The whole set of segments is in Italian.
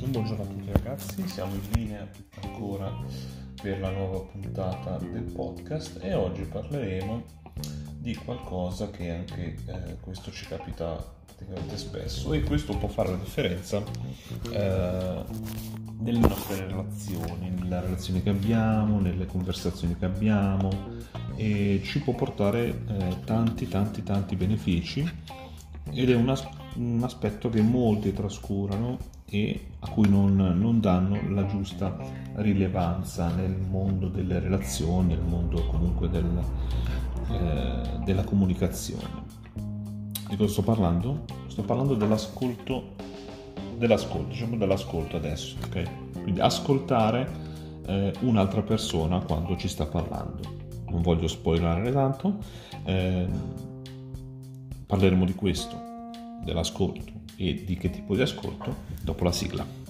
Buongiorno a tutti ragazzi, siamo in linea ancora per la nuova puntata del podcast e oggi parleremo di qualcosa che anche eh, questo ci capita praticamente spesso e questo può fare la differenza eh, nelle nostre relazioni, nelle relazioni che abbiamo, nelle conversazioni che abbiamo e ci può portare eh, tanti tanti tanti benefici ed è una, un aspetto che molti trascurano e a cui non, non, danno la giusta rilevanza nel mondo delle relazioni, nel mondo comunque del, eh, della comunicazione. Di cosa sto parlando? Sto parlando dell'ascolto, dell'ascolto, diciamo dell'ascolto adesso, ok? Quindi ascoltare eh, un'altra persona quando ci sta parlando. Non voglio spoilerare tanto, eh, parleremo di questo, dell'ascolto e di che tipo di ascolto dopo la sigla.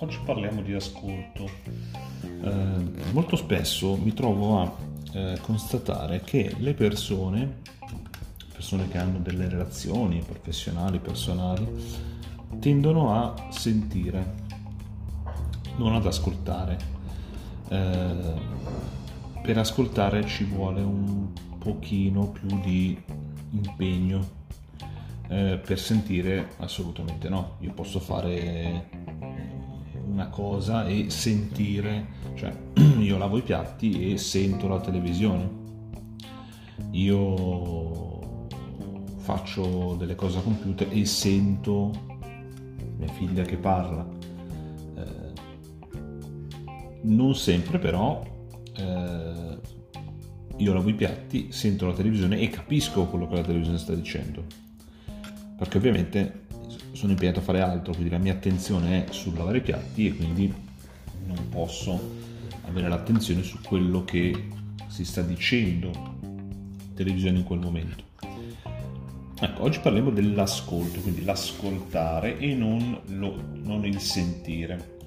Oggi parliamo di ascolto. Eh, molto spesso mi trovo a eh, constatare che le persone, persone che hanno delle relazioni professionali, personali, tendono a sentire, non ad ascoltare. Eh, per ascoltare ci vuole un pochino più di impegno eh, per sentire assolutamente no. Io posso fare una cosa e sentire, cioè io lavo i piatti e sento la televisione. Io faccio delle cose a computer e sento mia figlia che parla. Eh, non sempre però eh, io lavo i piatti, sento la televisione e capisco quello che la televisione sta dicendo. Perché ovviamente sono impegnato a fare altro, quindi la mia attenzione è sul lavare i piatti e quindi non posso avere l'attenzione su quello che si sta dicendo in televisione in quel momento. Ecco, oggi parliamo dell'ascolto, quindi l'ascoltare e non, lo, non il sentire.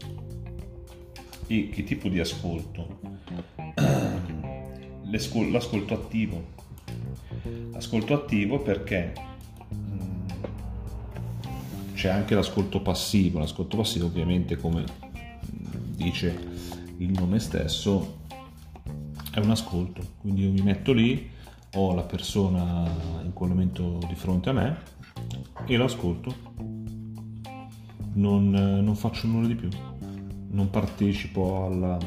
E che tipo di ascolto? L'ascolto attivo. L'ascolto attivo perché c'è anche l'ascolto passivo. L'ascolto passivo ovviamente come dice il nome stesso è un ascolto, quindi io mi metto lì, ho la persona in quel momento di fronte a me e l'ascolto, non, non faccio nulla di più, non partecipo alla,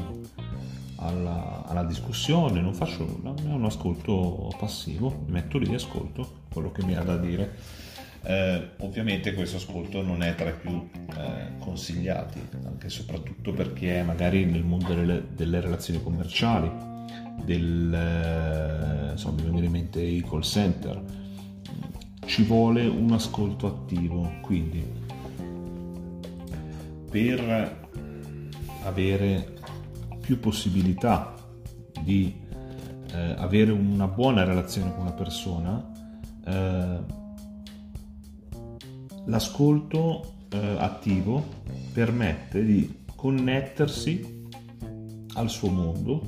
alla, alla, discussione, non faccio nulla, è un ascolto passivo, mi metto lì e ascolto quello che mi ha da dire eh, ovviamente questo ascolto non è tra i più eh, consigliati, anche e soprattutto è magari nel mondo delle, delle relazioni commerciali, del, eh, insomma, mi vengono in mente i call center, ci vuole un ascolto attivo, quindi per avere più possibilità di eh, avere una buona relazione con una persona, eh, L'ascolto eh, attivo permette di connettersi al suo mondo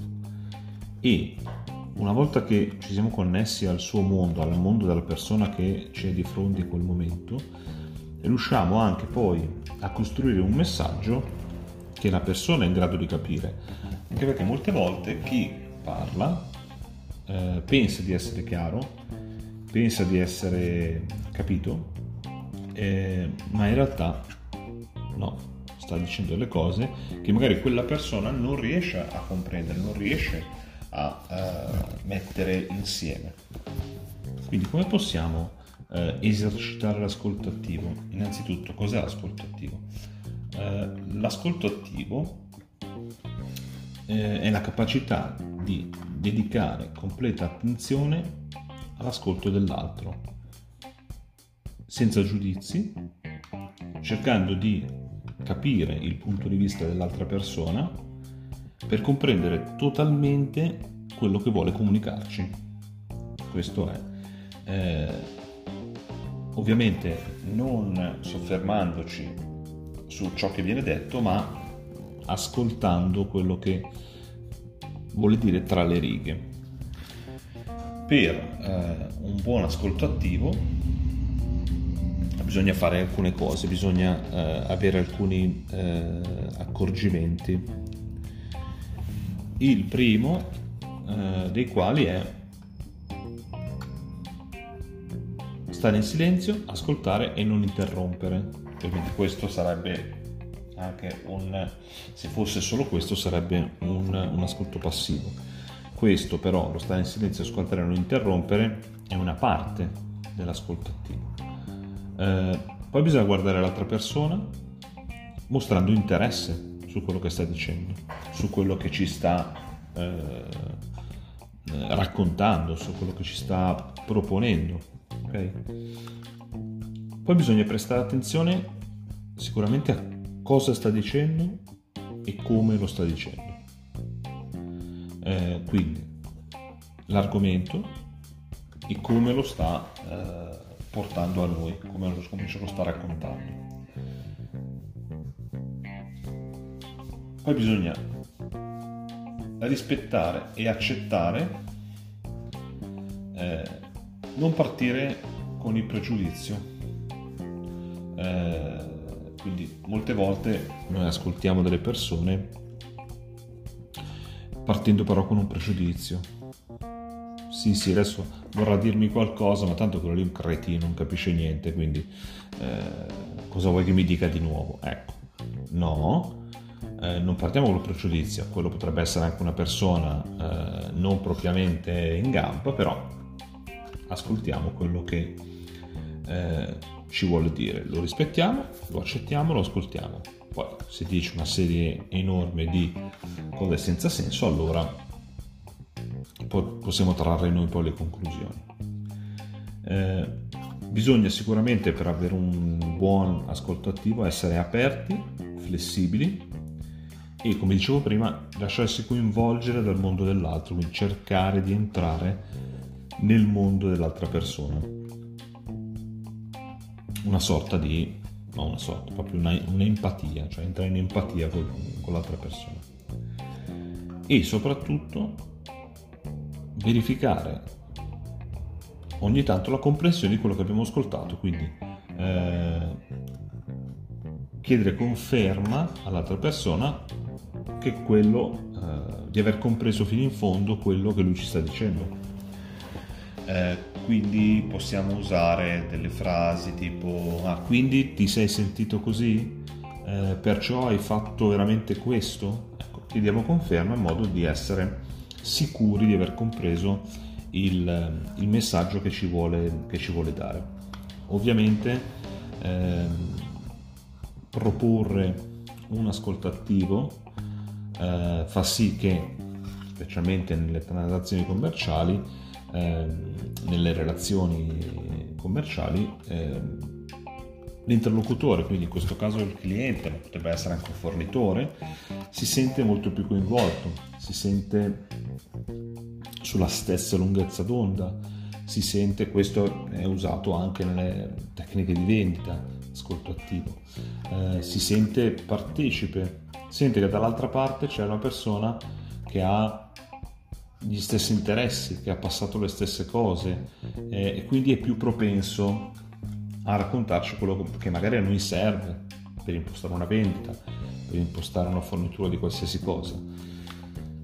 e una volta che ci siamo connessi al suo mondo, al mondo della persona che ci è di fronte in quel momento, riusciamo anche poi a costruire un messaggio che la persona è in grado di capire. Anche perché molte volte chi parla eh, pensa di essere chiaro, pensa di essere capito, eh, ma in realtà no, sta dicendo delle cose che magari quella persona non riesce a comprendere, non riesce a uh, mettere insieme. Quindi come possiamo uh, esercitare l'ascolto attivo? Innanzitutto, cos'è l'ascolto attivo? Uh, l'ascolto attivo eh, è la capacità di dedicare completa attenzione all'ascolto dell'altro, senza giudizi, cercando di capire il punto di vista dell'altra persona per comprendere totalmente quello che vuole comunicarci. Questo è. Eh, ovviamente non soffermandoci su ciò che viene detto, ma ascoltando quello che vuole dire tra le righe. Per eh, un buon ascolto attivo bisogna fare alcune cose, bisogna eh, avere alcuni eh, accorgimenti. Il primo eh, dei quali è stare in silenzio, ascoltare e non interrompere. Ovviamente questo sarebbe anche un, se fosse solo questo sarebbe un, un ascolto passivo. Questo però, lo stare in silenzio, ascoltare e non interrompere, è una parte dell'ascolto attivo. Eh, poi bisogna guardare l'altra persona mostrando interesse su quello che sta dicendo, su quello che ci sta eh, raccontando, su quello che ci sta proponendo. Okay? Poi bisogna prestare attenzione sicuramente a cosa sta dicendo e come lo sta dicendo. Eh, quindi l'argomento e come lo sta eh, portando a noi, come, ce lo sta raccontando. Poi bisogna rispettare e accettare, eh, non partire con il pregiudizio. Eh, quindi molte volte noi ascoltiamo delle persone partendo però con un pregiudizio sì sì adesso vorrà dirmi qualcosa ma tanto quello lì è un cretino non capisce niente quindi eh, cosa vuoi che mi dica di nuovo? Ecco. No eh, non partiamo con il pregiudizio quello potrebbe essere anche una persona eh, non propriamente in gamba però ascoltiamo quello che eh, ci vuole dire. Lo rispettiamo lo accettiamo lo ascoltiamo. Poi se dice una serie enorme di cose senza senso allora possiamo trarre noi poi le conclusioni. Eh, bisogna sicuramente per avere un buon ascolto attivo essere aperti, flessibili e come dicevo prima lasciarsi coinvolgere dal mondo dell'altro, quindi cercare di entrare nel mondo dell'altra persona. Una sorta di, no una sorta, proprio una, un'empatia, cioè entrare in empatia con, con l'altra persona. E soprattutto verificare ogni tanto la comprensione di quello che abbiamo ascoltato, quindi eh, chiedere conferma all'altra persona che quello, eh, di aver compreso fino in fondo quello che lui ci sta dicendo. Eh, quindi possiamo usare delle frasi tipo ah quindi ti sei sentito così? Eh, perciò hai fatto veramente questo? Ecco, chiediamo conferma in modo di essere sicuri di aver compreso il, il messaggio che ci, vuole, che ci, vuole, dare. Ovviamente ehm, proporre un ascolto attivo eh, fa sì che, specialmente nelle transazioni commerciali, eh, nelle relazioni commerciali, eh, l'interlocutore, quindi in questo caso il cliente, ma potrebbe essere anche un fornitore, si sente molto più coinvolto, si sente sulla stessa lunghezza d'onda, si sente, questo è usato anche nelle tecniche di vendita, ascolto attivo, eh, si sente partecipe, sente che dall'altra parte c'è una persona che ha gli stessi interessi, che ha passato le stesse cose eh, e quindi è più propenso a raccontarci quello che magari a noi serve per impostare una vendita, per impostare una fornitura di qualsiasi cosa.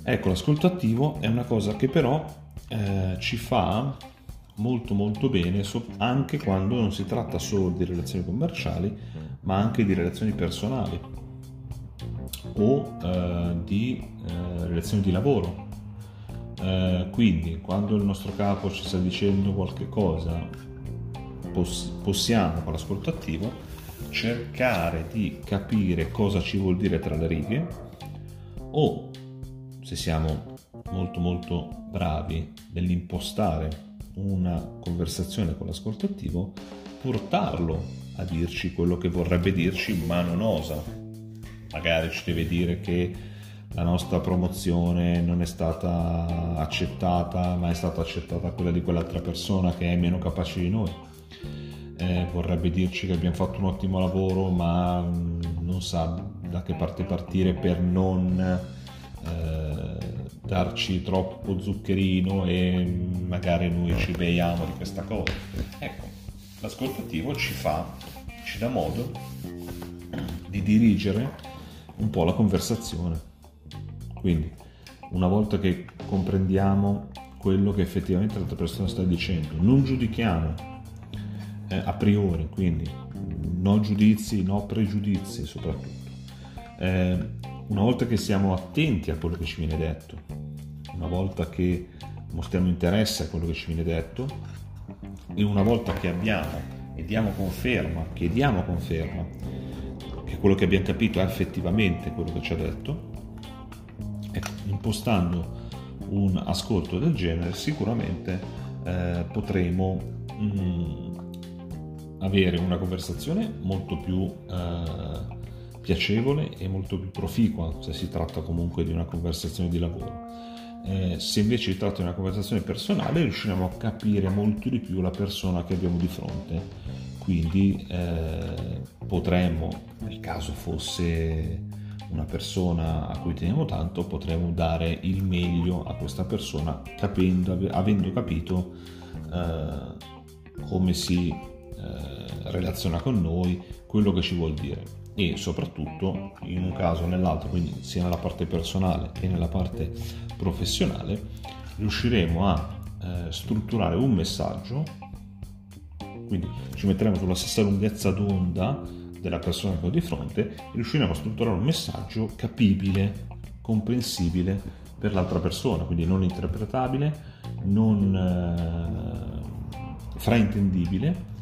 Ecco, l'ascolto attivo è una cosa che però eh, ci fa molto molto bene anche quando non si tratta solo di relazioni commerciali, ma anche di relazioni personali o eh, di eh, relazioni di lavoro. Eh, quindi quando il nostro capo ci sta dicendo qualche cosa poss- possiamo con l'ascolto attivo cercare di capire cosa ci vuol dire tra le righe o se siamo molto molto bravi nell'impostare una conversazione con l'ascolto attivo, portarlo a dirci quello che vorrebbe dirci ma non osa. Magari ci deve dire che la nostra promozione non è stata accettata, ma è stata accettata quella di quell'altra persona che è meno capace di noi. Eh, vorrebbe dirci che abbiamo fatto un ottimo lavoro, ma mm, non sa da che parte partire per non darci troppo zuccherino e magari noi ci beiamo di questa cosa. Ecco, l'ascoltativo ci fa, ci dà modo di dirigere un po' la conversazione quindi, una volta che comprendiamo quello che effettivamente l'altra persona sta dicendo, non giudichiamo eh, a priori, quindi no giudizi, no pregiudizi soprattutto. Eh, una volta che siamo attenti a quello che ci viene detto, una volta che mostriamo interesse a quello che ci viene detto e una volta che abbiamo e diamo conferma, chiediamo conferma che quello che abbiamo capito è effettivamente quello che ci ha detto, Ecco, impostando un ascolto del genere sicuramente eh, potremo mh, mm, avere una conversazione molto più eh, piacevole e molto più proficua se si tratta comunque di una conversazione di lavoro. Eh, se invece si tratta di una conversazione personale riusciremo a capire molto di più la persona che abbiamo di fronte quindi eh, potremmo nel caso fosse una persona a cui teniamo tanto, potremo dare il meglio a questa persona capendo, avendo capito eh, come si eh, relaziona con noi, quello che ci vuol dire e soprattutto in un caso o nell'altro, quindi sia nella parte personale che nella parte professionale, riusciremo a eh, strutturare un messaggio, quindi ci metteremo sulla stessa lunghezza d'onda della persona che ho di fronte riusciremo a strutturare un messaggio capibile, comprensibile per l'altra persona, quindi non interpretabile, non eh, fraintendibile,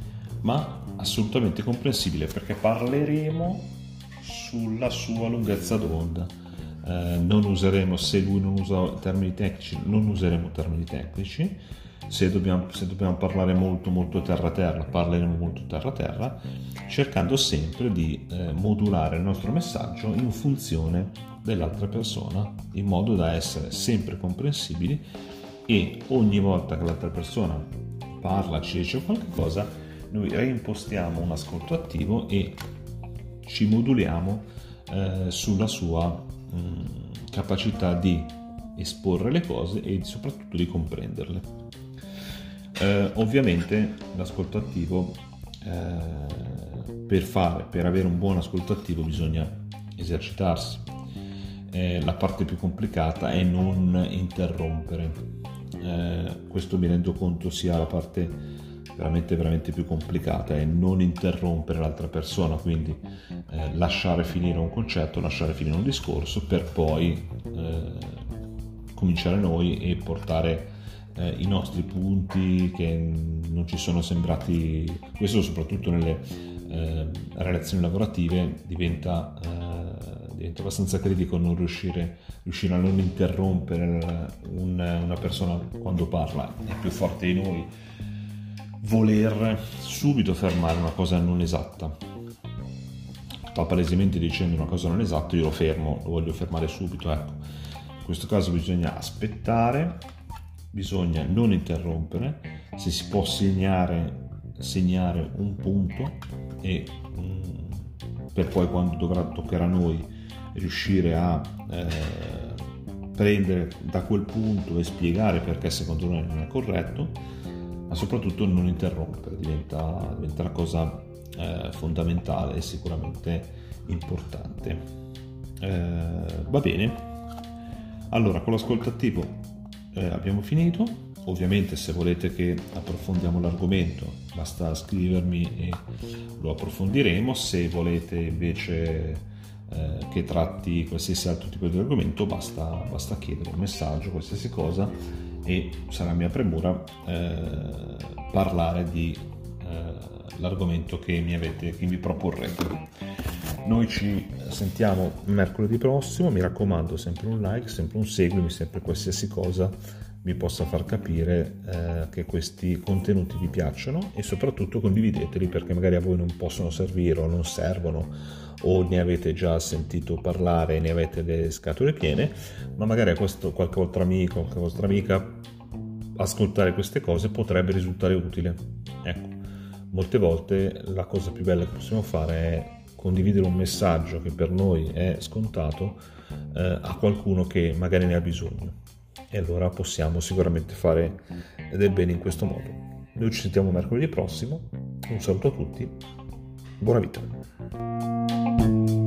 ma assolutamente comprensibile perché parleremo sulla sua lunghezza d'onda. Eh, non useremo, se lui non usa termini tecnici, non useremo termini tecnici, se dobbiamo, se dobbiamo parlare molto molto terra-terra, parleremo molto terra-terra, cercando sempre di eh, modulare il nostro messaggio in funzione dell'altra persona, in modo da essere sempre comprensibili e ogni volta che l'altra persona parla, ci dice qualche cosa, noi reimpostiamo un ascolto attivo e ci moduliamo eh, sulla sua mh, mm, capacità di esporre le cose e soprattutto di comprenderle. Eh, ovviamente l'ascolto attivo eh, per fare, per avere un buon ascolto attivo bisogna esercitarsi. Eh, la parte più complicata è non interrompere. Eh, questo mi rendo conto sia la parte veramente veramente più complicata è non interrompere l'altra persona quindi eh, lasciare finire un concetto lasciare finire un discorso per poi eh, cominciare noi e portare eh, i nostri punti che non ci sono sembrati, questo soprattutto nelle eh, relazioni lavorative diventa, eh, diventa, abbastanza critico non riuscire, riuscire, a non interrompere un, una persona quando parla, è più forte di noi voler subito fermare una cosa non esatta. Sta palesemente dicendo una cosa non esatta, io lo fermo, lo voglio fermare subito. Ecco. In questo caso bisogna aspettare, bisogna non interrompere, se si può segnare, segnare un punto e um, per poi quando dovrà, toccherà a noi riuscire a eh, prendere da quel punto e spiegare perché secondo noi non è corretto, ma soprattutto non interrompere, diventa, diventa una cosa eh, fondamentale e sicuramente importante. Eh, va bene, allora con l'ascolto attivo eh, abbiamo finito. Ovviamente se volete che approfondiamo l'argomento basta scrivermi e lo approfondiremo. Se volete invece eh, che tratti qualsiasi altro tipo di argomento basta, basta chiedere un messaggio, qualsiasi cosa e sarà mia premura eh, parlare di eh, l'argomento che mi avete, che mi proporrete. Noi ci sentiamo mercoledì prossimo, mi raccomando sempre un like, sempre un seguimi, sempre qualsiasi cosa mi possa far capire eh, che questi contenuti vi piacciono e soprattutto condivideteli perché magari a voi non possono servire o non servono o ne avete già sentito parlare e ne avete le scatole piene, ma magari a questo, qualche vostro amico, qualche vostra amica ascoltare queste cose potrebbe risultare utile. Ecco, molte volte la cosa più bella che possiamo fare è condividere un messaggio che per noi è scontato eh, a qualcuno che magari ne ha bisogno e allora possiamo sicuramente fare del bene in questo modo. Noi ci sentiamo mercoledì prossimo, un saluto a tutti, buona vita. thank you